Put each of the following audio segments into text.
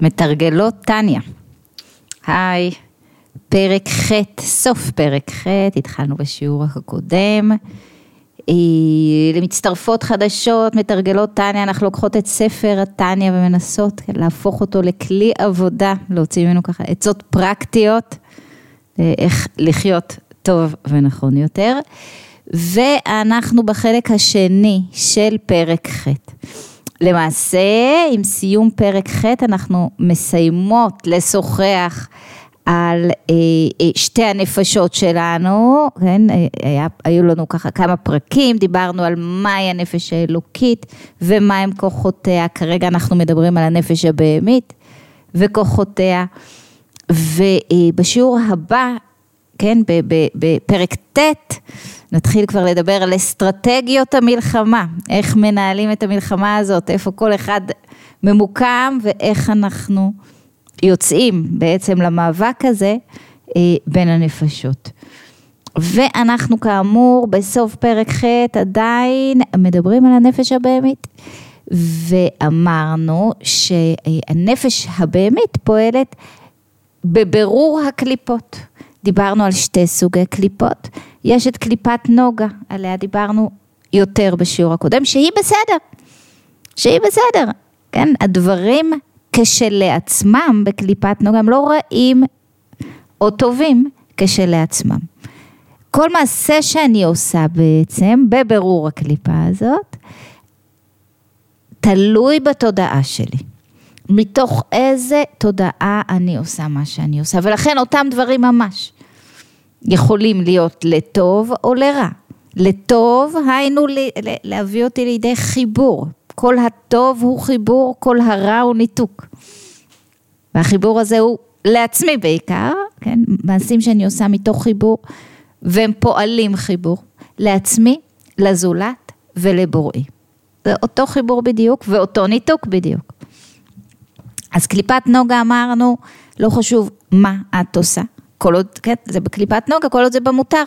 מתרגלות טניה. היי, פרק ח', סוף פרק ח', התחלנו בשיעור הקודם. אה, למצטרפות חדשות, מתרגלות טניה, אנחנו לוקחות את ספר הטניה ומנסות להפוך אותו לכלי עבודה, להוציא ממנו ככה עצות פרקטיות, אה, איך לחיות טוב ונכון יותר. ואנחנו בחלק השני של פרק ח'. למעשה, עם סיום פרק ח' אנחנו מסיימות לשוחח על אה, אה, שתי הנפשות שלנו, כן, אה, היה, היו לנו ככה כמה פרקים, דיברנו על מהי הנפש האלוקית ומהם כוחותיה, כרגע אנחנו מדברים על הנפש הבהמית וכוחותיה, ובשיעור הבא, כן, בפרק ט', נתחיל כבר לדבר על אסטרטגיות המלחמה, איך מנהלים את המלחמה הזאת, איפה כל אחד ממוקם ואיך אנחנו יוצאים בעצם למאבק הזה אה, בין הנפשות. ואנחנו כאמור בסוף פרק ח' עדיין מדברים על הנפש הבהמית ואמרנו שהנפש הבהמית פועלת בבירור הקליפות. דיברנו על שתי סוגי קליפות, יש את קליפת נוגה, עליה דיברנו יותר בשיעור הקודם, שהיא בסדר, שהיא בסדר, כן, הדברים כשלעצמם בקליפת נוגה הם לא רעים או טובים כשלעצמם. כל מעשה שאני עושה בעצם, בבירור הקליפה הזאת, תלוי בתודעה שלי. מתוך איזה תודעה אני עושה מה שאני עושה, ולכן אותם דברים ממש יכולים להיות לטוב או לרע. לטוב, היינו להביא אותי לידי חיבור. כל הטוב הוא חיבור, כל הרע הוא ניתוק. והחיבור הזה הוא לעצמי בעיקר, כן, מעשים שאני עושה מתוך חיבור, והם פועלים חיבור, לעצמי, לזולת ולבוראי. זה אותו חיבור בדיוק ואותו ניתוק בדיוק. אז קליפת נוגה אמרנו, לא חשוב מה את עושה, כל עוד, כן, זה בקליפת נוגה, כל עוד זה במותר.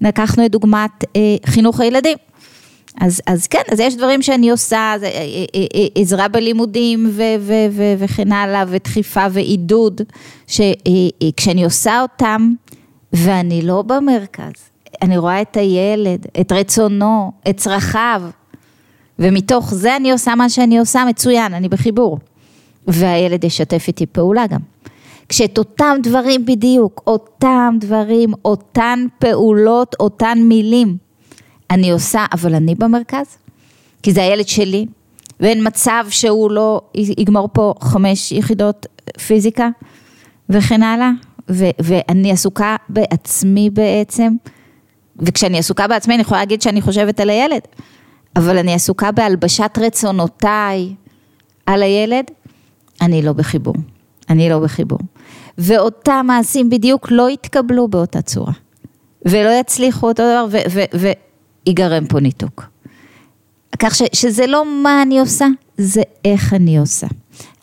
לקחנו את דוגמת אה, חינוך הילדים. אז, אז כן, אז יש דברים שאני עושה, זה, אה, אה, אה, עזרה בלימודים ו, ו, ו, וכן הלאה, ודחיפה ועידוד, שכשאני עושה אותם ואני לא במרכז, אני רואה את הילד, את רצונו, את צרכיו, ומתוך זה אני עושה מה שאני עושה, מצוין, אני בחיבור. והילד ישתף איתי פעולה גם. כשאת אותם דברים בדיוק, אותם דברים, אותן פעולות, אותן מילים, אני עושה, אבל אני במרכז, כי זה הילד שלי, ואין מצב שהוא לא יגמור פה חמש יחידות פיזיקה וכן הלאה, ו- ואני עסוקה בעצמי בעצם, וכשאני עסוקה בעצמי אני יכולה להגיד שאני חושבת על הילד, אבל אני עסוקה בהלבשת רצונותיי על הילד, אני לא בחיבור. אני לא בחיבור. ואותם מעשים בדיוק לא יתקבלו באותה צורה. ולא יצליחו אותו דבר, ויגרם פה ניתוק. כך ש, שזה לא מה אני עושה, זה איך אני עושה.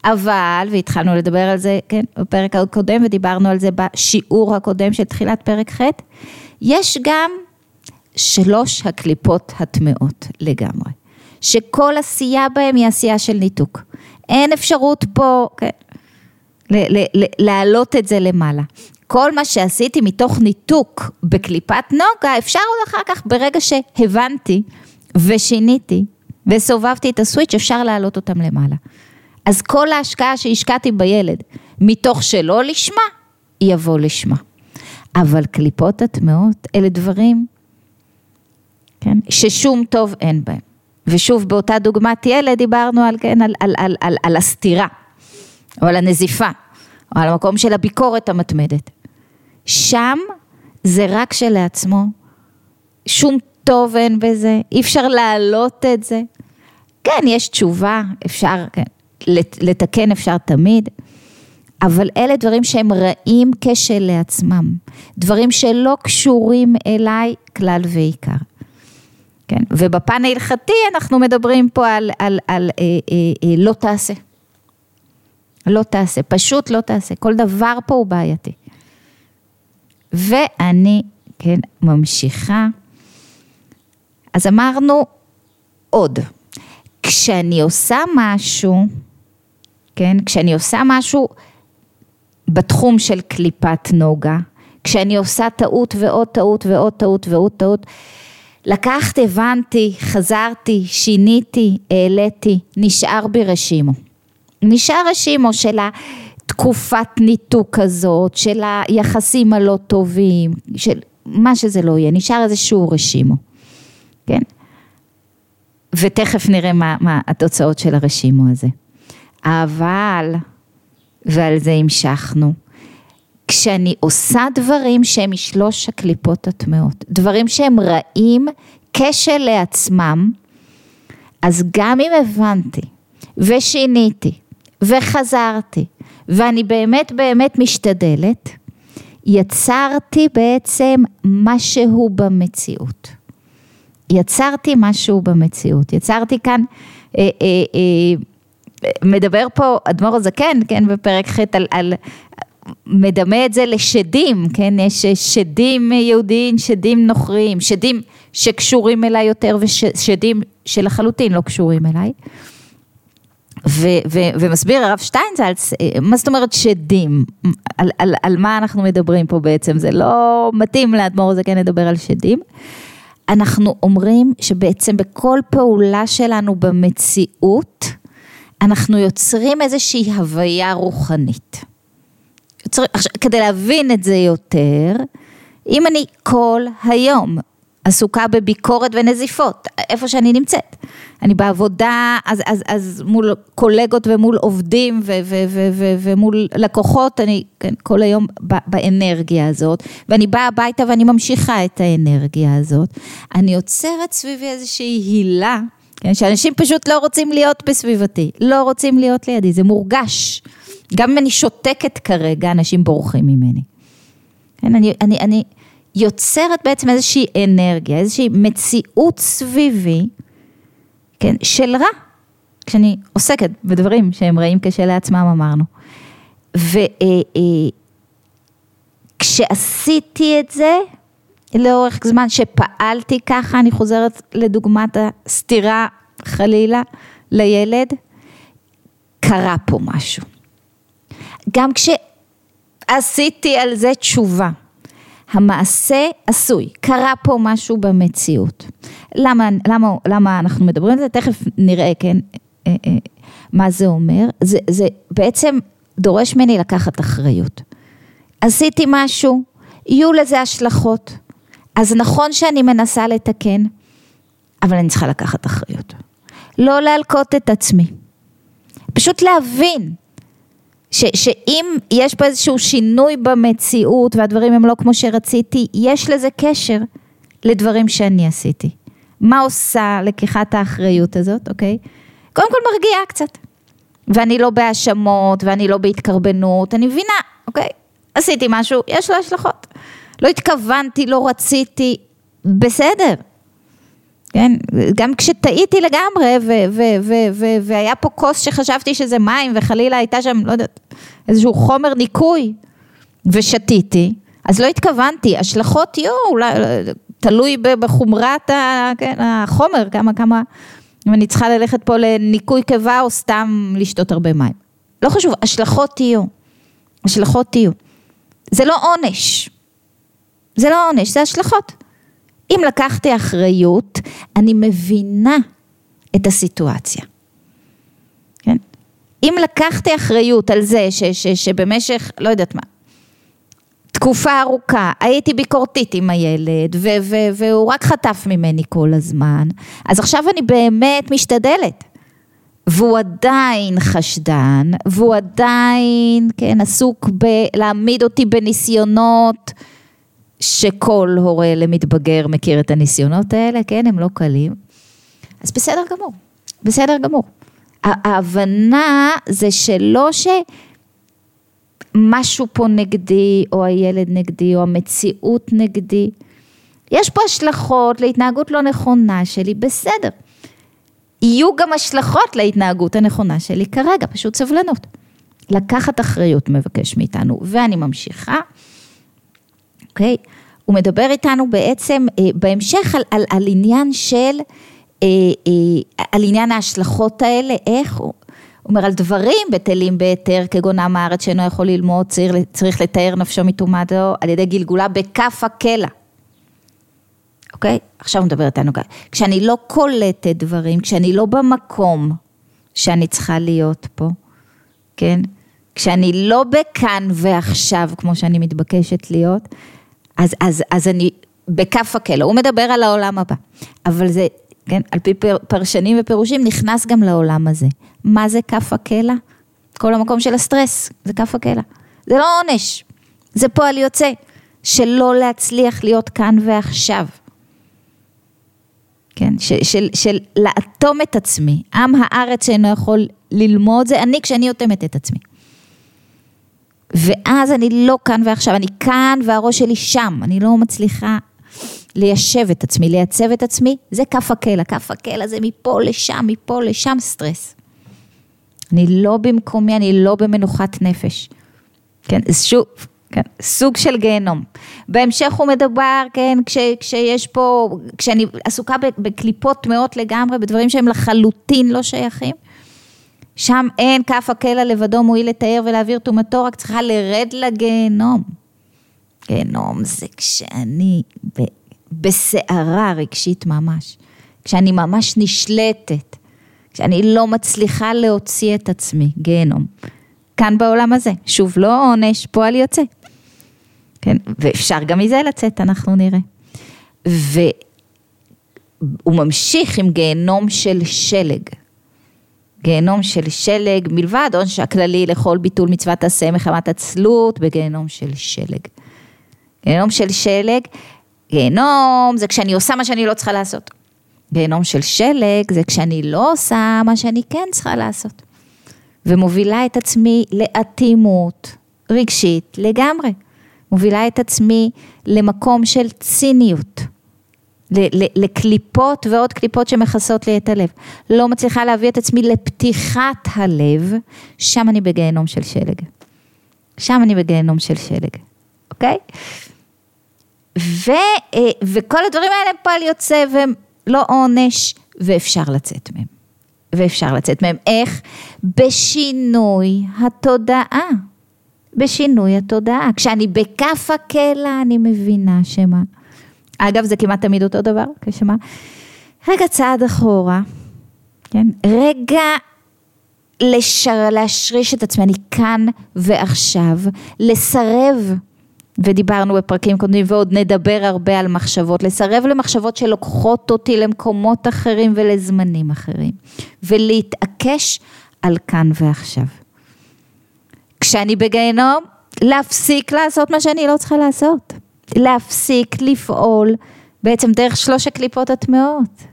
אבל, והתחלנו לדבר על זה, כן, בפרק הקודם, ודיברנו על זה בשיעור הקודם של תחילת פרק ח', יש גם שלוש הקליפות הטמעות לגמרי, שכל עשייה בהם היא עשייה של ניתוק. אין אפשרות פה, כן, להעלות את זה למעלה. כל מה שעשיתי מתוך ניתוק בקליפת נוגה, אפשר עוד אחר כך, ברגע שהבנתי ושיניתי וסובבתי את הסוויץ', אפשר להעלות אותם למעלה. אז כל ההשקעה שהשקעתי בילד, מתוך שלא לשמה, יבוא לשמה. אבל קליפות הטמעות, אלה דברים, כן, ששום טוב אין בהם. ושוב, באותה דוגמת ילד דיברנו על, כן, על, על, על, על, על הסתירה. או על הנזיפה, או על המקום של הביקורת המתמדת. שם זה רק שלעצמו, שום טוב אין בזה, אי אפשר להעלות את זה. כן, יש תשובה, אפשר, כן, לתקן אפשר תמיד, אבל אלה דברים שהם רעים כשלעצמם, דברים שלא קשורים אליי כלל ועיקר. כן, ובפן ההלכתי אנחנו מדברים פה על, על, על אה, אה, אה, לא תעשה. לא תעשה, פשוט לא תעשה, כל דבר פה הוא בעייתי. ואני, כן, ממשיכה. אז אמרנו עוד, כשאני עושה משהו, כן? כשאני עושה משהו בתחום של קליפת נוגה, כשאני עושה טעות ועוד טעות ועוד טעות ועוד טעות, לקחת, הבנתי, חזרתי, שיניתי, העליתי, נשאר בי רשימו. נשאר רשימו של התקופת ניתוק הזאת, של היחסים הלא טובים, של מה שזה לא יהיה, נשאר איזשהו רשימו, כן? ותכף נראה מה, מה התוצאות של הרשימו הזה. אבל, ועל זה המשכנו, כשאני עושה דברים שהם משלוש הקליפות הטמעות, דברים שהם רעים כשל לעצמם, אז גם אם הבנתי ושיניתי וחזרתי ואני באמת באמת משתדלת, יצרתי בעצם משהו במציאות. יצרתי משהו במציאות, יצרתי כאן, אה, אה, אה, מדבר פה אדמו"ר הזקן, כן, בפרק ח' על, על, מדמה את זה לשדים, כן, יש שדים יהודיים, שדים נוכריים, שדים שקשורים אליי יותר ושדים שלחלוטין לא קשורים אליי. ו, ו, ומסביר הרב שטיינזלץ, מה זאת אומרת שדים? על, על, על מה אנחנו מדברים פה בעצם? זה לא מתאים לאדמו"ר הזקן לדבר על שדים. אנחנו אומרים שבעצם בכל פעולה שלנו במציאות, אנחנו יוצרים איזושהי הוויה רוחנית. יוצר, עכשיו, כדי להבין את זה יותר, אם אני כל היום עסוקה בביקורת ונזיפות, איפה שאני נמצאת, אני בעבודה, אז, אז, אז מול קולגות ומול עובדים ו, ו, ו, ו, ומול לקוחות, אני כן, כל היום באנרגיה הזאת, ואני באה הביתה ואני ממשיכה את האנרגיה הזאת, אני יוצרת סביבי איזושהי הילה, כן, שאנשים פשוט לא רוצים להיות בסביבתי, לא רוצים להיות לידי, זה מורגש. גם אם אני שותקת כרגע, אנשים בורחים ממני. כן, אני, אני, אני יוצרת בעצם איזושהי אנרגיה, איזושהי מציאות סביבי, כן, של רע, כשאני עוסקת בדברים שהם רעים כשלעצמם אמרנו. וכשעשיתי אה, אה, את זה, לאורך זמן שפעלתי ככה, אני חוזרת לדוגמת הסתירה חלילה לילד, קרה פה משהו. גם כשעשיתי על זה תשובה, המעשה עשוי, קרה פה משהו במציאות. למה, למה, למה אנחנו מדברים על זה? תכף נראה, כן, אה, אה, מה זה אומר. זה, זה בעצם דורש ממני לקחת אחריות. עשיתי משהו, יהיו לזה השלכות. אז נכון שאני מנסה לתקן, אבל אני צריכה לקחת אחריות. לא להלקות את עצמי. פשוט להבין ש, שאם יש פה איזשהו שינוי במציאות והדברים הם לא כמו שרציתי, יש לזה קשר לדברים שאני עשיתי. מה עושה לקיחת האחריות הזאת, אוקיי? קודם כל מרגיעה קצת. ואני לא בהאשמות ואני לא בהתקרבנות, אני מבינה, אוקיי? עשיתי משהו, יש לו השלכות. לא התכוונתי, לא רציתי, בסדר. כן, גם כשטעיתי לגמרי ו- ו- ו- ו- והיה פה כוס שחשבתי שזה מים וחלילה הייתה שם, לא יודעת, איזשהו חומר ניקוי ושתיתי, אז לא התכוונתי, השלכות יהיו, אולי, תלוי בחומרת ה- כן, החומר, כמה, כמה, אם אני צריכה ללכת פה לניקוי קיבה או סתם לשתות הרבה מים. לא חשוב, השלכות יהיו, השלכות יהיו. זה לא עונש, זה לא עונש, זה השלכות. אם לקחתי אחריות, אני מבינה את הסיטואציה. כן? אם לקחתי אחריות על זה ש, ש, שבמשך, לא יודעת מה, תקופה ארוכה, הייתי ביקורתית עם הילד, ו, ו, והוא רק חטף ממני כל הזמן, אז עכשיו אני באמת משתדלת. והוא עדיין חשדן, והוא עדיין, כן, עסוק בלהעמיד אותי בניסיונות שכל הורה למתבגר מכיר את הניסיונות האלה, כן, הם לא קלים. אז בסדר גמור, בסדר גמור. ההבנה זה שלא שמשהו פה נגדי, או הילד נגדי, או המציאות נגדי. יש פה השלכות להתנהגות לא נכונה שלי, בסדר. יהיו גם השלכות להתנהגות הנכונה שלי כרגע, פשוט סבלנות. לקחת אחריות מבקש מאיתנו, ואני ממשיכה. אוקיי? הוא מדבר איתנו בעצם אה, בהמשך על, על, על עניין של, אה, אה, על עניין ההשלכות האלה, איך הוא אומר על דברים בטלים בהיתר, כגון עם הארץ שאינו יכול ללמוד, צריך, צריך לתאר נפשו מטומאתו על ידי גלגולה בכף הקלע. אוקיי? עכשיו הוא מדבר איתנו כאן. כשאני לא קולטת דברים, כשאני לא במקום שאני צריכה להיות פה, כן? כשאני לא בכאן ועכשיו, כמו שאני מתבקשת להיות, אז, אז, אז אני בכף הקלע. הוא מדבר על העולם הבא, אבל זה, כן, על פי פרשנים ופירושים, נכנס גם לעולם הזה. מה זה כף הקלע? כל המקום של הסטרס, זה כף הקלע. זה לא עונש, זה פועל יוצא שלא להצליח להיות כאן ועכשיו. כן, של, של, של לאטום את עצמי. עם הארץ שאינו יכול ללמוד, זה אני כשאני אוטמת את עצמי. ואז אני לא כאן ועכשיו, אני כאן והראש שלי שם, אני לא מצליחה ליישב את עצמי, לייצב את עצמי, זה כף הקלע, כף הקלע זה מפה לשם, מפה לשם סטרס. אני לא במקומי, אני לא במנוחת נפש. כן, שוב, כן, סוג של גיהנום. בהמשך הוא מדבר, כן, כש, כשיש פה, כשאני עסוקה בקליפות טמאות לגמרי, בדברים שהם לחלוטין לא שייכים, שם אין כף הקלע לבדו מועיל לתאר ולהעביר טומאתו, רק צריכה לרד לגיהנום. גיהנום זה כשאני בסערה רגשית ממש, כשאני ממש נשלטת, כשאני לא מצליחה להוציא את עצמי, גיהנום. כאן בעולם הזה, שוב לא עונש, פועל יוצא. כן, ואפשר גם מזה לצאת, אנחנו נראה. והוא ממשיך עם גיהנום של שלג. גיהנום של שלג, מלבד עונש הכללי לכל ביטול מצוות עשה מחמת עצלות, בגיהנום של שלג. גיהנום של שלג, גיהנום זה כשאני עושה מה שאני לא צריכה לעשות. גיהנום של שלג זה כשאני לא עושה מה שאני כן צריכה לעשות. ומובילה את עצמי לאטימות רגשית לגמרי. מובילה את עצמי למקום של ציניות. לקליפות ועוד קליפות שמכסות לי את הלב. לא מצליחה להביא את עצמי לפתיחת הלב, שם אני בגיהנום של שלג. שם אני בגיהנום של שלג, אוקיי? ו, אה, וכל הדברים האלה הם פועל יוצא והם לא עונש, ואפשר לצאת מהם. ואפשר לצאת מהם. איך? בשינוי התודעה. בשינוי התודעה. כשאני בכף הקלע, אני מבינה שמה. אגב, זה כמעט תמיד אותו דבר, כשמה. רגע צעד אחורה, כן? רגע לשר, להשריש את עצמי, אני כאן ועכשיו, לסרב, ודיברנו בפרקים קודמים ועוד נדבר הרבה על מחשבות, לסרב למחשבות שלוקחות אותי למקומות אחרים ולזמנים אחרים, ולהתעקש על כאן ועכשיו. כשאני בגיהנום, להפסיק לעשות מה שאני לא צריכה לעשות. להפסיק לפעול בעצם דרך שלוש הקליפות הטמעות.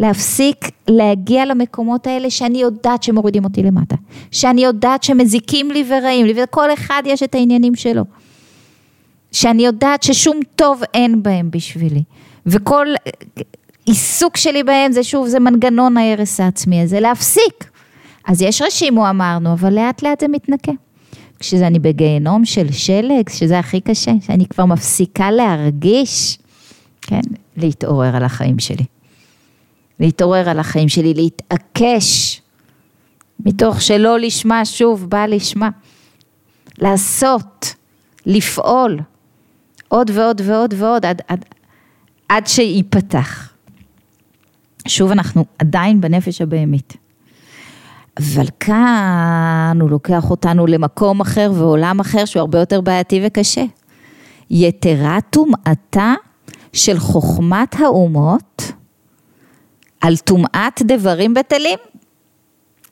להפסיק להגיע למקומות האלה שאני יודעת שמורידים אותי למטה. שאני יודעת שמזיקים לי ורעים לי, ולכל אחד יש את העניינים שלו. שאני יודעת ששום טוב אין בהם בשבילי. וכל עיסוק שלי בהם זה שוב, זה מנגנון ההרס העצמי הזה, להפסיק. אז יש רשימו אמרנו, אבל לאט לאט זה מתנקה. כשזה אני בגיהנום של שלג, שזה הכי קשה, שאני כבר מפסיקה להרגיש, כן, להתעורר על החיים שלי. להתעורר על החיים שלי, להתעקש, מתוך שלא לשמה שוב, בא לשמה. לעשות, לפעול, עוד ועוד ועוד ועוד, עד, עד, עד שייפתח. שוב, אנחנו עדיין בנפש הבהמית. אבל כאן הוא לוקח אותנו למקום אחר ועולם אחר שהוא הרבה יותר בעייתי וקשה. יתרה טומאתה של חוכמת האומות על טומאת דברים בטלים.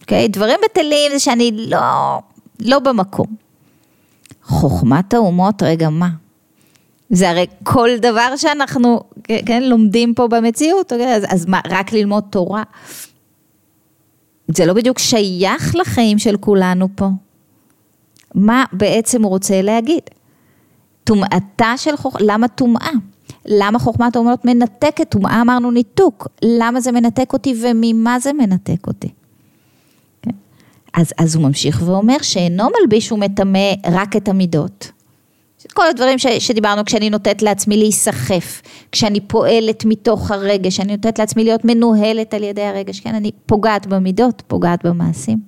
אוקיי? Okay? דברים בטלים זה שאני לא, לא במקום. חוכמת האומות, רגע, מה? זה הרי כל דבר שאנחנו, כן, לומדים פה במציאות, אוקיי? אז, אז מה, רק ללמוד תורה? זה לא בדיוק שייך לחיים של כולנו פה. מה בעצם הוא רוצה להגיד? טומאתה של חוכמה, למה טומאה? למה חוכמת האומנות מנתקת? טומאה אמרנו ניתוק. למה זה מנתק אותי וממה זה מנתק אותי? כן? אז, אז הוא ממשיך ואומר שאינו מלביש ומטמא רק את המידות. כל הדברים ש, שדיברנו, כשאני נותנת לעצמי להיסחף, כשאני פועלת מתוך הרגש, כשאני נותנת לעצמי להיות מנוהלת על ידי הרגש, כן, אני פוגעת במידות, פוגעת במעשים.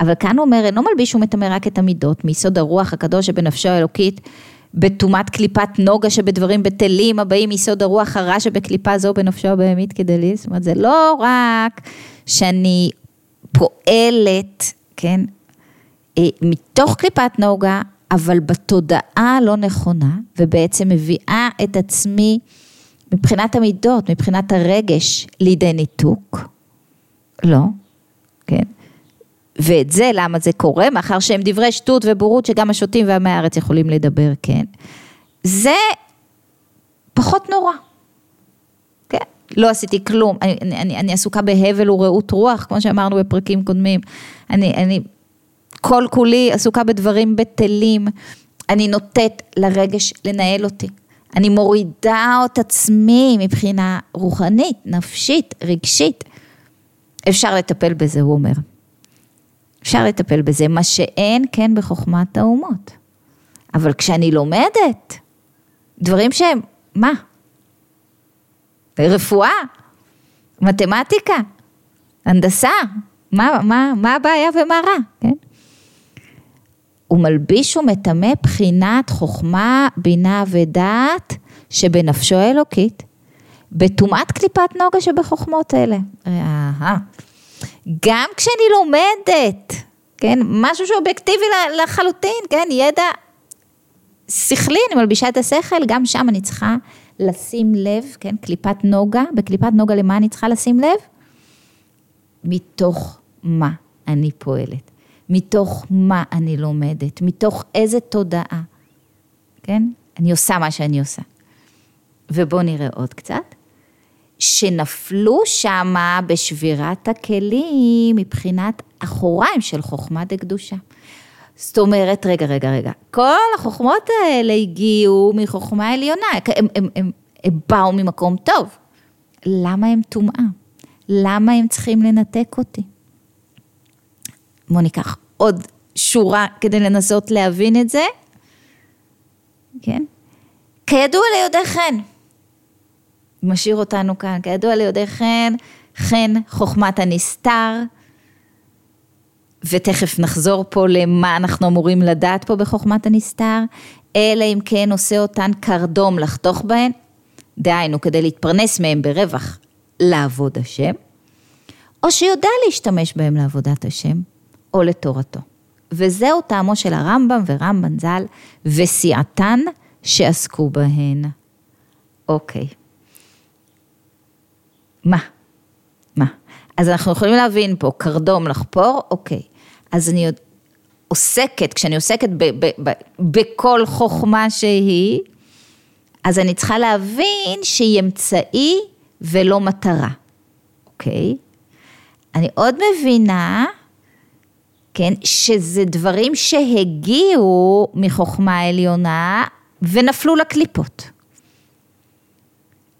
אבל כאן הוא אומר, אינו מלביש ומטמא רק את המידות, מיסוד הרוח הקדוש שבנפשו האלוקית, בטומאת קליפת נוגה שבדברים בטלים הבאים מיסוד הרוח הרע שבקליפה זו בנפשו הבהמית כדלי, זאת אומרת, זה לא רק שאני פועלת, כן, אה, מתוך קליפת נוגה, אבל בתודעה לא נכונה, ובעצם מביאה את עצמי מבחינת המידות, מבחינת הרגש, לידי ניתוק. לא, כן. ואת זה, למה זה קורה? מאחר שהם דברי שטות ובורות שגם השוטים ועמי הארץ יכולים לדבר, כן. זה פחות נורא. כן, לא עשיתי כלום, אני, אני, אני עסוקה בהבל ורעות רוח, כמו שאמרנו בפרקים קודמים. אני, אני כל כולי עסוקה בדברים בטלים, אני נוטט לרגש לנהל אותי. אני מורידה את עצמי מבחינה רוחנית, נפשית, רגשית. אפשר לטפל בזה, הוא אומר. אפשר לטפל בזה, מה שאין כן בחוכמת האומות. אבל כשאני לומדת, דברים שהם, מה? רפואה, מתמטיקה, הנדסה, מה, מה, מה הבעיה ומה רע, כן? הוא מלביש ומטמא בחינת חוכמה, בינה ודעת שבנפשו האלוקית, בטומאת קליפת נוגה שבחוכמות אלה. אהה. גם כשאני לומדת, כן, משהו שאובייקטיבי לחלוטין, כן, ידע שכלי, אני מלבישה את השכל, גם שם אני צריכה לשים לב, כן, קליפת נוגה, בקליפת נוגה למה אני צריכה לשים לב? מתוך מה אני פועלת. מתוך מה אני לומדת, מתוך איזה תודעה, כן? אני עושה מה שאני עושה. ובואו נראה עוד קצת. שנפלו שמה בשבירת הכלים מבחינת אחוריים של חוכמה דקדושה. זאת אומרת, רגע, רגע, רגע, כל החוכמות האלה הגיעו מחוכמה עליונה, הם, הם, הם, הם באו ממקום טוב. למה הם טומאה? למה הם צריכים לנתק אותי? בואו ניקח עוד שורה כדי לנסות להבין את זה, כן? כידוע ליודעי חן, משאיר אותנו כאן, כידוע ליודעי חן, חן חוכמת הנסתר, ותכף נחזור פה למה אנחנו אמורים לדעת פה בחוכמת הנסתר, אלא אם כן עושה אותן קרדום לחתוך בהן, דהיינו כדי להתפרנס מהם ברווח לעבוד השם, או שיודע להשתמש בהם לעבודת השם, או לתורתו. וזהו טעמו של הרמב"ם ורמב"ן ז"ל וסיעתן שעסקו בהן. אוקיי. מה? מה? אז אנחנו יכולים להבין פה, קרדום לחפור, אוקיי. אז אני עוסקת, כשאני עוסקת ב, ב, ב, בכל חוכמה שהיא, אז אני צריכה להבין שהיא אמצעי ולא מטרה, אוקיי? אני עוד מבינה כן, שזה דברים שהגיעו מחוכמה עליונה ונפלו לקליפות.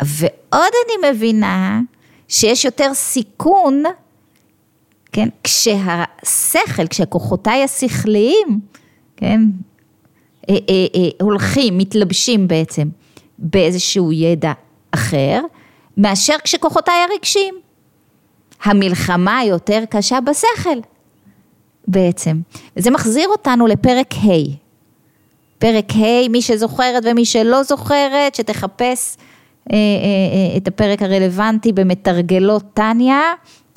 ועוד אני מבינה שיש יותר סיכון, כן, כשהשכל, כשכוחותיי השכליים, כן, אה, אה, אה, הולכים, מתלבשים בעצם באיזשהו ידע אחר, מאשר כשכוחותיי הרגשיים. המלחמה יותר קשה בשכל. בעצם. וזה מחזיר אותנו לפרק ה'. פרק ה', מי שזוכרת ומי שלא זוכרת, שתחפש אה, אה, אה, את הפרק הרלוונטי במתרגלות טניה,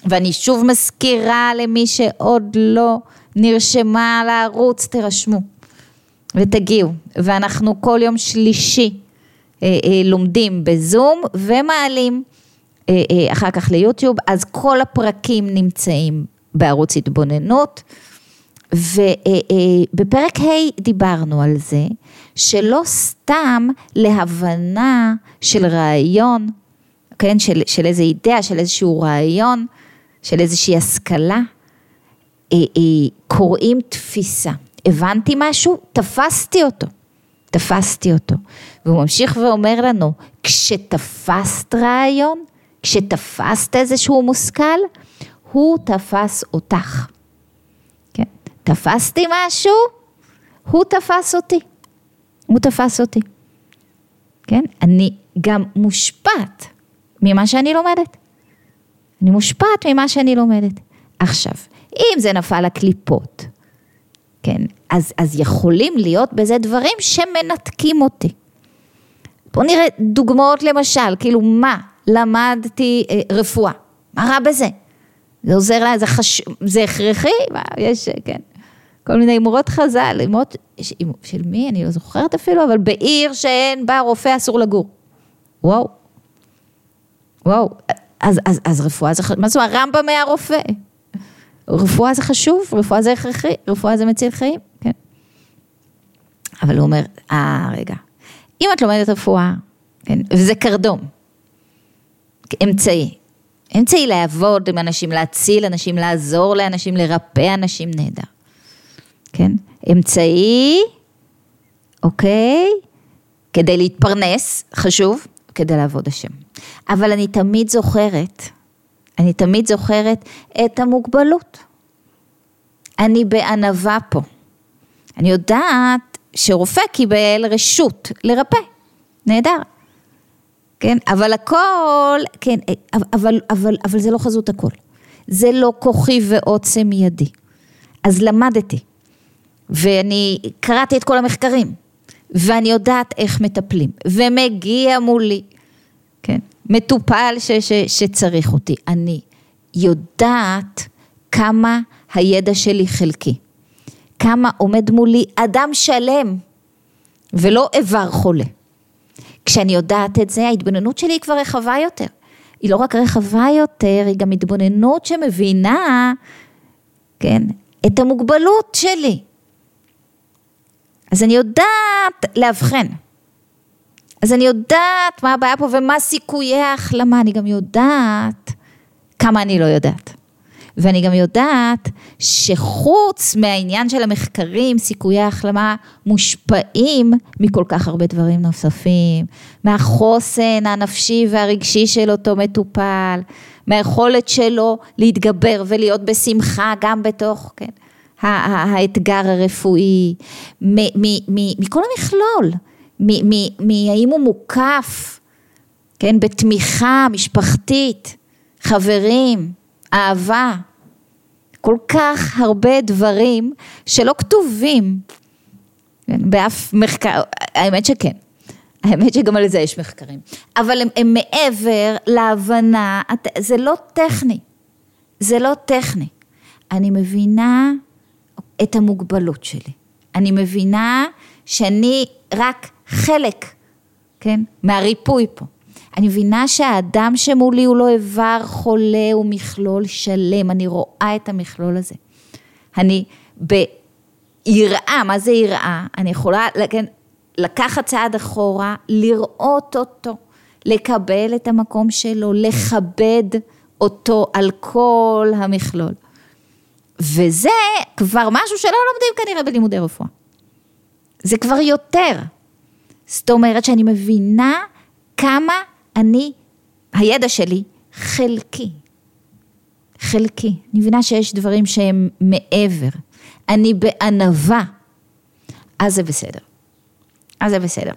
ואני שוב מזכירה למי שעוד לא נרשמה לערוץ, תירשמו ותגיעו. ואנחנו כל יום שלישי לומדים בזום ומעלים אחר כך ליוטיוב, אז כל הפרקים נמצאים בערוץ התבוננות. ובפרק ה' דיברנו על זה, שלא סתם להבנה של רעיון, כן, של, של איזה אידאה, של איזשהו רעיון, של איזושהי השכלה, אה, אה, קוראים תפיסה. הבנתי משהו, תפסתי אותו. תפסתי אותו. והוא ממשיך ואומר לנו, כשתפסת רעיון, כשתפסת איזשהו מושכל, הוא תפס אותך. כן? תפסתי משהו, הוא תפס אותי. הוא תפס אותי. כן? אני גם מושפעת ממה שאני לומדת. אני מושפעת ממה שאני לומדת. עכשיו, אם זה נפל הקליפות, כן, אז, אז יכולים להיות בזה דברים שמנתקים אותי. בואו נראה דוגמאות למשל, כאילו מה, למדתי אה, רפואה, מה רע בזה? זה עוזר לה, זה, חש... זה הכרחי, מה, יש, כן, כל מיני אמרות חז"ל, אמרות, של מי, אני לא זוכרת אפילו, אבל בעיר שאין בה רופא אסור לגור. וואו, וואו, אז, אז, אז רפואה זה, חשוב, מה זאת אומרת, הרמב"ם היה רופא. רפואה זה חשוב, רפואה זה הכרחי, רפואה זה מציל חיים, כן. אבל הוא אומר, אה, רגע, אם את לומדת רפואה, כן, וזה קרדום, אמצעי, אמצעי לעבוד עם אנשים, להציל אנשים, לעזור לאנשים, לרפא אנשים, נהדר. כן? אמצעי, אוקיי? כדי להתפרנס, חשוב, כדי לעבוד השם. אבל אני תמיד זוכרת, אני תמיד זוכרת את המוגבלות. אני בענווה פה. אני יודעת שרופא קיבל רשות לרפא, נהדר. כן, אבל הכל, כן, אבל, אבל, אבל זה לא חזות הכל. זה לא כוחי ועוצם ידי. אז למדתי, ואני קראתי את כל המחקרים, ואני יודעת איך מטפלים, ומגיע מולי, כן, מטופל ש, ש, שצריך אותי. אני יודעת כמה הידע שלי חלקי, כמה עומד מולי אדם שלם, ולא איבר חולה. כשאני יודעת את זה, ההתבוננות שלי היא כבר רחבה יותר. היא לא רק רחבה יותר, היא גם התבוננות שמבינה, כן, את המוגבלות שלי. אז אני יודעת לאבחן. אז אני יודעת מה הבעיה פה ומה סיכויי ההחלמה, אני גם יודעת כמה אני לא יודעת. ואני גם יודעת שחוץ מהעניין של המחקרים, סיכויי ההחלמה מושפעים מכל כך הרבה דברים נוספים, מהחוסן הנפשי והרגשי של אותו מטופל, מהיכולת שלו להתגבר ולהיות בשמחה גם בתוך, כן, האתגר הרפואי, מכל המכלול, מהאם הוא מוקף, כן, בתמיכה משפחתית, חברים, אהבה, כל כך הרבה דברים שלא כתובים. כן, באף מחקר, האמת שכן, האמת שגם על זה יש מחקרים, אבל הם, הם מעבר להבנה, זה לא טכני, זה לא טכני. אני מבינה את המוגבלות שלי, אני מבינה שאני רק חלק, כן, מהריפוי פה. אני מבינה שהאדם שמולי הוא לא איבר חולה, הוא מכלול שלם, אני רואה את המכלול הזה. אני ביראה, מה זה יראה? אני יכולה כן, לקחת צעד אחורה, לראות אותו, לקבל את המקום שלו, לכבד אותו על כל המכלול. וזה כבר משהו שלא לומדים כנראה בלימודי רפואה. זה כבר יותר. זאת אומרת שאני מבינה כמה אני, הידע שלי חלקי. חלקי. אני מבינה שיש דברים שהם מעבר. אני בענווה. אז זה בסדר. אז זה בסדר.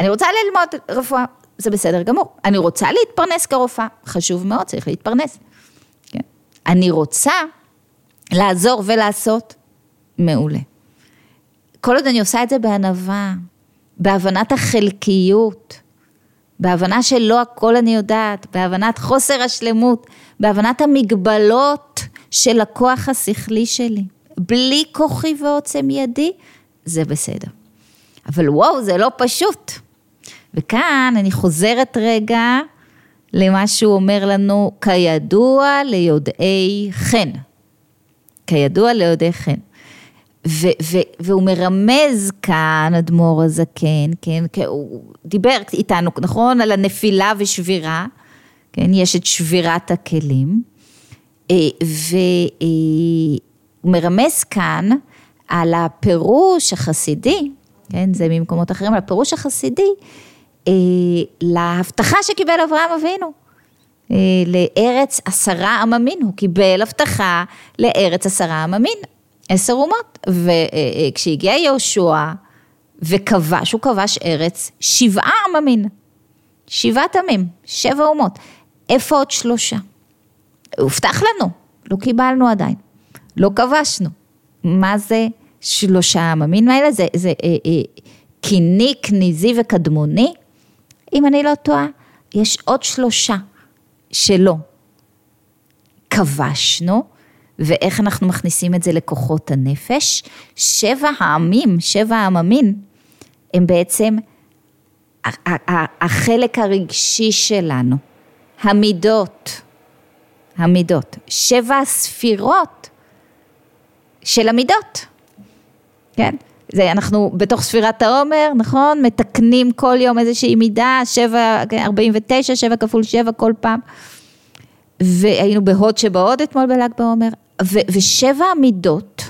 אני רוצה ללמוד רפואה, זה בסדר גמור. אני רוצה להתפרנס כרופאה, חשוב מאוד, צריך להתפרנס. כן. אני רוצה לעזור ולעשות, מעולה. כל עוד אני עושה את זה בענווה, בהבנת החלקיות, בהבנה שלא הכל אני יודעת, בהבנת חוסר השלמות, בהבנת המגבלות של הכוח השכלי שלי, בלי כוחי ועוצם ידי, זה בסדר. אבל וואו, זה לא פשוט. וכאן אני חוזרת רגע למה שהוא אומר לנו, כידוע ליודעי חן. כידוע ליודעי חן. ו- ו- והוא מרמז כאן, אדמו"ר הזקן, כן, הוא דיבר איתנו, נכון, על הנפילה ושבירה, כן, יש את שבירת הכלים, אה, והוא מרמז כאן על הפירוש החסידי, כן, זה ממקומות אחרים, על הפירוש החסידי, אה, להבטחה שקיבל אברהם אבינו. אה, לארץ עשרה עממין, הוא קיבל הבטחה לארץ עשרה עממין. עשר אומות, וכשהגיע יהושע וכבש, הוא כבש ארץ שבעה עממין, שבעת עמים, שבע אומות, איפה עוד שלושה? הובטח לנו, לא קיבלנו עדיין. לא כבשנו. מה זה שלושה העממים האלה? זה, זה אה, אה, קיני, כניזי וקדמוני. אם אני לא טועה, יש עוד שלושה שלא כבשנו, ואיך אנחנו מכניסים את זה לכוחות הנפש. שבע העמים, שבע העממים, הם בעצם החלק הרגשי שלנו, המידות, המידות, שבע הספירות של המידות, כן? זה אנחנו בתוך ספירת העומר, נכון? מתקנים כל יום איזושהי מידה, שבע, 49, שבע כפול שבע כל פעם. והיינו בהוד שבהוד אתמול בל"ג בעומר, ו- ושבע המידות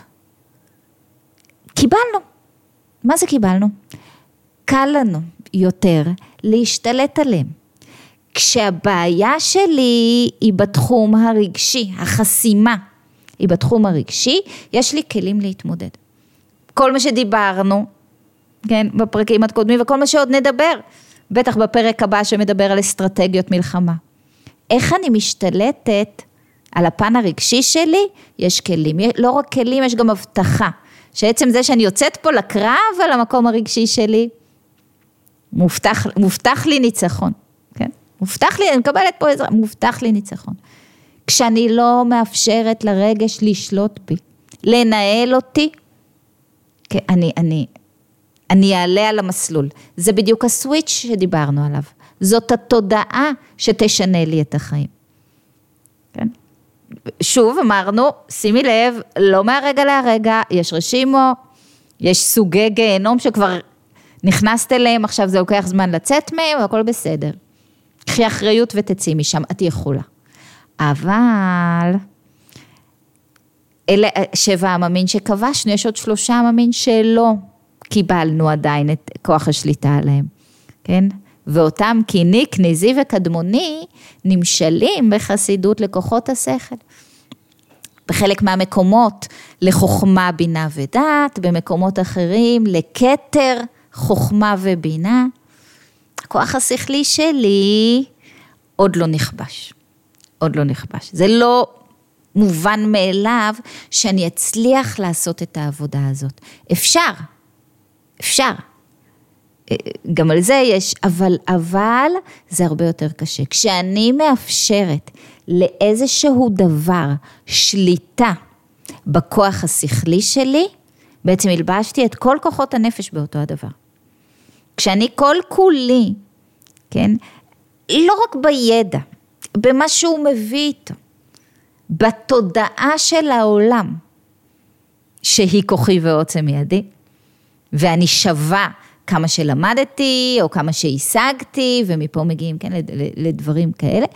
קיבלנו. מה זה קיבלנו? קל לנו יותר להשתלט עליהם. כשהבעיה שלי היא בתחום הרגשי, החסימה היא בתחום הרגשי, יש לי כלים להתמודד. כל מה שדיברנו, כן, בפרקים הקודמים וכל מה שעוד נדבר, בטח בפרק הבא שמדבר על אסטרטגיות מלחמה. איך אני משתלטת על הפן הרגשי שלי? יש כלים, לא רק כלים, יש גם הבטחה. שעצם זה שאני יוצאת פה לקרב על המקום הרגשי שלי, מובטח, מובטח לי ניצחון, כן? מובטח לי, אני מקבלת פה עזרה, מובטח לי ניצחון. כשאני לא מאפשרת לרגש לשלוט בי, לנהל אותי, כן, אני, אני, אני אעלה על המסלול. זה בדיוק הסוויץ' שדיברנו עליו. זאת התודעה שתשנה לי את החיים. כן? שוב אמרנו, שימי לב, לא מהרגע להרגע, יש רשימו, יש סוגי גיהנום שכבר נכנסת אליהם, עכשיו זה לוקח זמן לצאת מהם, הכל בסדר. קחי אחריות ותצאי משם, את יכולה. אבל אלה שבע עממין שכבשנו, יש עוד שלושה עממין שלא קיבלנו עדיין את כוח השליטה עליהם, כן? ואותם קיני, כניזי וקדמוני נמשלים בחסידות לכוחות השכל. בחלק מהמקומות לחוכמה, בינה ודעת, במקומות אחרים לכתר, חוכמה ובינה. הכוח השכלי שלי עוד לא נכבש. עוד לא נכבש. זה לא מובן מאליו שאני אצליח לעשות את העבודה הזאת. אפשר, אפשר. אה, גם על זה יש, אבל, אבל זה הרבה יותר קשה. כשאני מאפשרת לאיזשהו דבר שליטה בכוח השכלי שלי, בעצם הלבשתי את כל כוחות הנפש באותו הדבר. כשאני כל כולי, כן, לא רק בידע, במה שהוא מביא איתו, בתודעה של העולם, שהיא כוחי ועוצם ידי, ואני שווה כמה שלמדתי, או כמה שהשגתי, ומפה מגיעים, כן, לדברים כאלה,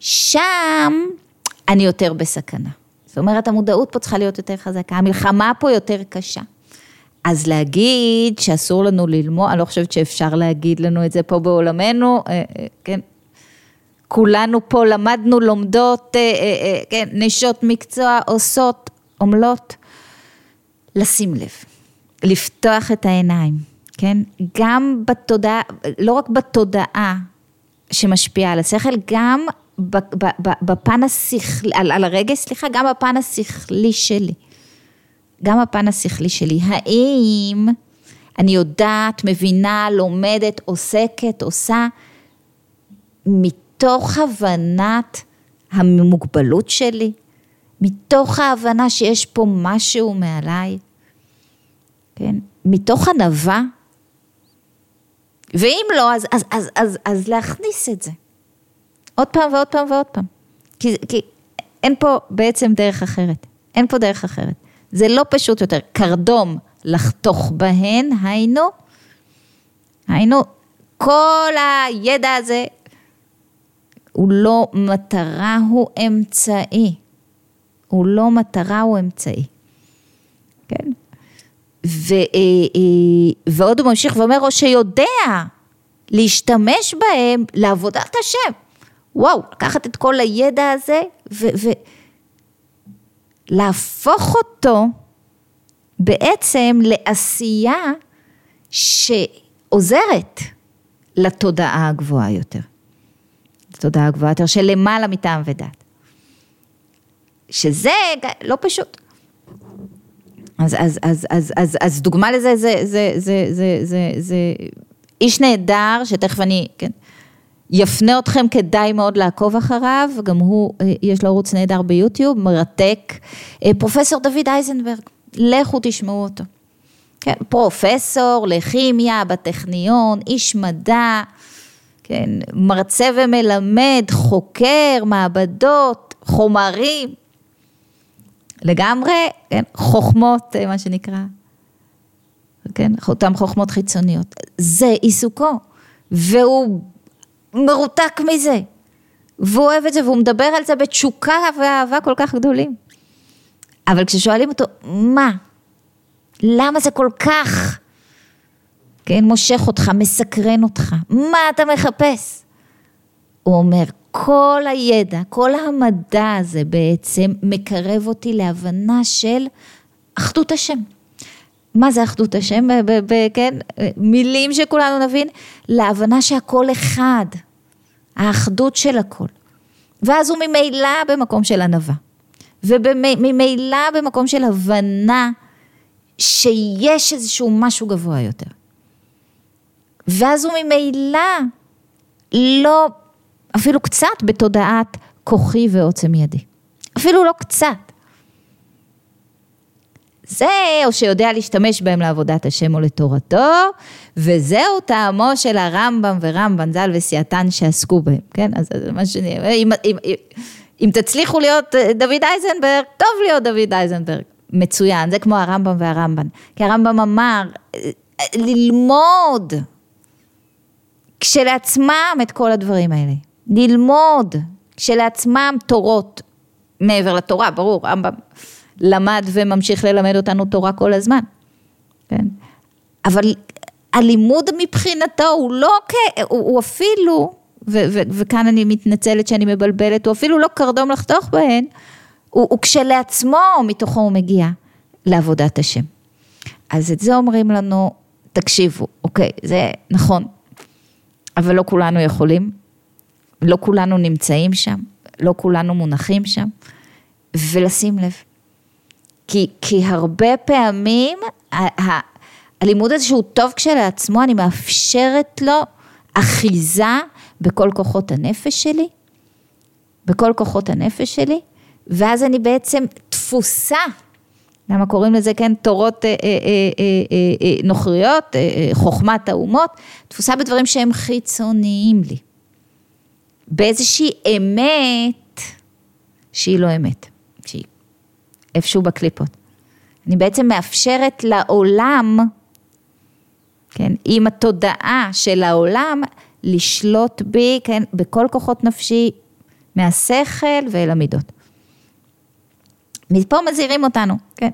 שם אני יותר בסכנה. זאת אומרת, המודעות פה צריכה להיות יותר חזקה, המלחמה פה יותר קשה. אז להגיד שאסור לנו ללמוד, אני לא חושבת שאפשר להגיד לנו את זה פה בעולמנו, אה, אה, כן, כולנו פה למדנו, לומדות, אה, כן, נשות מקצוע, עושות, עמלות, לשים לב, לפתוח את העיניים, כן, גם בתודעה, לא רק בתודעה שמשפיעה על השכל, גם בפן השכלי, על, על הרגש, סליחה, גם בפן השכלי שלי. גם הפן השכלי שלי. האם אני יודעת, מבינה, לומדת, עוסקת, עושה, מתוך הבנת המוגבלות שלי? מתוך ההבנה שיש פה משהו מעליי? כן? מתוך ענווה? ואם לא, אז, אז, אז, אז, אז להכניס את זה. עוד פעם ועוד פעם ועוד פעם. כי, כי אין פה בעצם דרך אחרת. אין פה דרך אחרת. זה לא פשוט יותר. קרדום לחתוך בהן, היינו, היינו, כל הידע הזה הוא לא מטרה, הוא אמצעי. הוא לא מטרה, הוא אמצעי. ו, אה, אה, ועוד הוא ממשיך ואומר, או שיודע להשתמש בהם לעבודת השם. וואו, לקחת את כל הידע הזה ולהפוך אותו בעצם לעשייה שעוזרת לתודעה הגבוהה יותר. לתודעה הגבוהה יותר של למעלה מטעם ודת. שזה לא פשוט. אז, אז, אז, אז, אז, אז דוגמה לזה זה, זה, זה, זה, זה, זה איש נהדר, שתכף אני, כן, יפנה אתכם כדאי מאוד לעקוב אחריו, גם הוא, אה, יש לו ערוץ נהדר ביוטיוב, מרתק, אה, פרופסור דוד אייזנברג, לכו תשמעו אותו. כן, פרופסור לכימיה בטכניון, איש מדע, כן, מרצה ומלמד, חוקר, מעבדות, חומרים, לגמרי, כן, חוכמות, אה, מה שנקרא, כן, אותן חוכמות חיצוניות. זה עיסוקו, והוא מרותק מזה, והוא אוהב את זה, והוא מדבר על זה בתשוקה ואהבה כל כך גדולים. אבל כששואלים אותו, מה? למה זה כל כך, כן, מושך אותך, מסקרן אותך? מה אתה מחפש? הוא אומר, כל הידע, כל המדע הזה בעצם מקרב אותי להבנה של אחדות השם. מה זה אחדות השם? כן, מילים שכולנו נבין, להבנה שהכל אחד, האחדות של הכל. ואז הוא ממילא במקום של ענווה, וממילא במקום של הבנה שיש איזשהו משהו גבוה יותר. ואז הוא ממילא לא אפילו קצת בתודעת כוחי ועוצם ידי. אפילו לא קצת. זה, או שיודע להשתמש בהם לעבודת השם או לתורתו, וזהו טעמו של הרמב"ם ורמב"ן ז"ל וסייעתן שעסקו בהם, כן? אז מה שאני, אם, אם, אם, אם תצליחו להיות דוד אייזנברג, טוב להיות דוד אייזנברג, מצוין, זה כמו הרמב"ם והרמב"ן. כי הרמב"ם אמר, ללמוד כשלעצמם את כל הדברים האלה. ללמוד כשלעצמם תורות מעבר לתורה, ברור, רמב"ם למד וממשיך ללמד אותנו תורה כל הזמן, כן? אבל הלימוד מבחינתו הוא לא. הוא, הוא אפילו, ו, ו, וכאן אני מתנצלת שאני מבלבלת, הוא אפילו לא קרדום לחתוך בהן, הוא, הוא כשלעצמו, מתוכו הוא מגיע לעבודת השם. אז את זה אומרים לנו, תקשיבו, אוקיי, זה נכון, אבל לא כולנו יכולים, לא כולנו נמצאים שם, לא כולנו מונחים שם, ולשים לב. כי, כי הרבה פעמים ה, ה, הלימוד הזה שהוא טוב כשלעצמו, אני מאפשרת לו אחיזה בכל כוחות הנפש שלי, בכל כוחות הנפש שלי, ואז אני בעצם תפוסה, למה קוראים לזה, כן, תורות אה, אה, אה, אה, אה, נוכריות, אה, אה, חוכמת האומות, תפוסה בדברים שהם חיצוניים לי. באיזושהי אמת שהיא לא אמת, שהיא איפשהו בקליפות. אני בעצם מאפשרת לעולם, כן, עם התודעה של העולם, לשלוט בי, כן, בכל כוחות נפשי, מהשכל ואל המידות. מפה מזהירים אותנו, כן,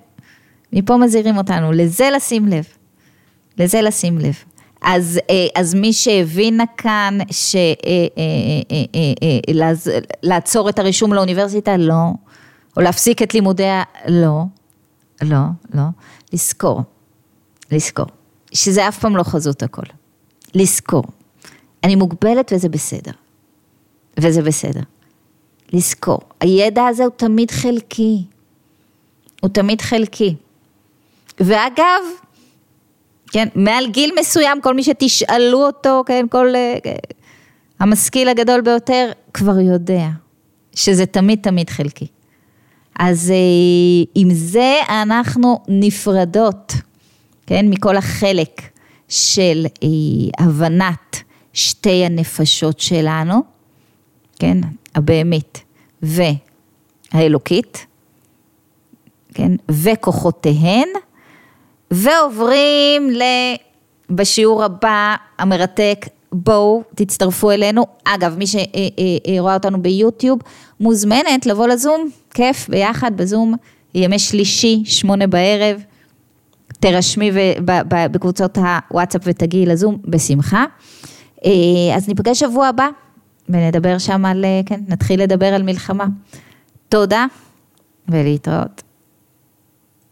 מפה מזהירים אותנו, לזה לשים לב, לזה לשים לב. אז, אה, אז מי שהבינה כאן שלעצור אה, אה, את הרישום לאוניברסיטה, לא. או להפסיק את לימודיה, לא. לא, לא. לזכור. לזכור. שזה אף פעם לא חזות הכל. לזכור. אני מוגבלת וזה בסדר. וזה בסדר. לזכור. הידע הזה הוא תמיד חלקי. הוא תמיד חלקי. ואגב, כן, מעל גיל מסוים, כל מי שתשאלו אותו, כן, כל אה, המשכיל הגדול ביותר, כבר יודע שזה תמיד תמיד חלקי. אז אה, עם זה אנחנו נפרדות, כן, מכל החלק של אה, הבנת שתי הנפשות שלנו, כן, הבהמית והאלוקית, כן, וכוחותיהן. ועוברים ל... בשיעור הבא המרתק, בואו תצטרפו אלינו. אגב, מי שרואה אותנו ביוטיוב, מוזמנת לבוא לזום, כיף, ביחד בזום, ימי שלישי, שמונה בערב. תרשמי בקבוצות הוואטסאפ ותגיעי לזום, בשמחה. אה, אז ניפגש שבוע הבא ונדבר שם על, כן, נתחיל לדבר על מלחמה. תודה ולהתראות.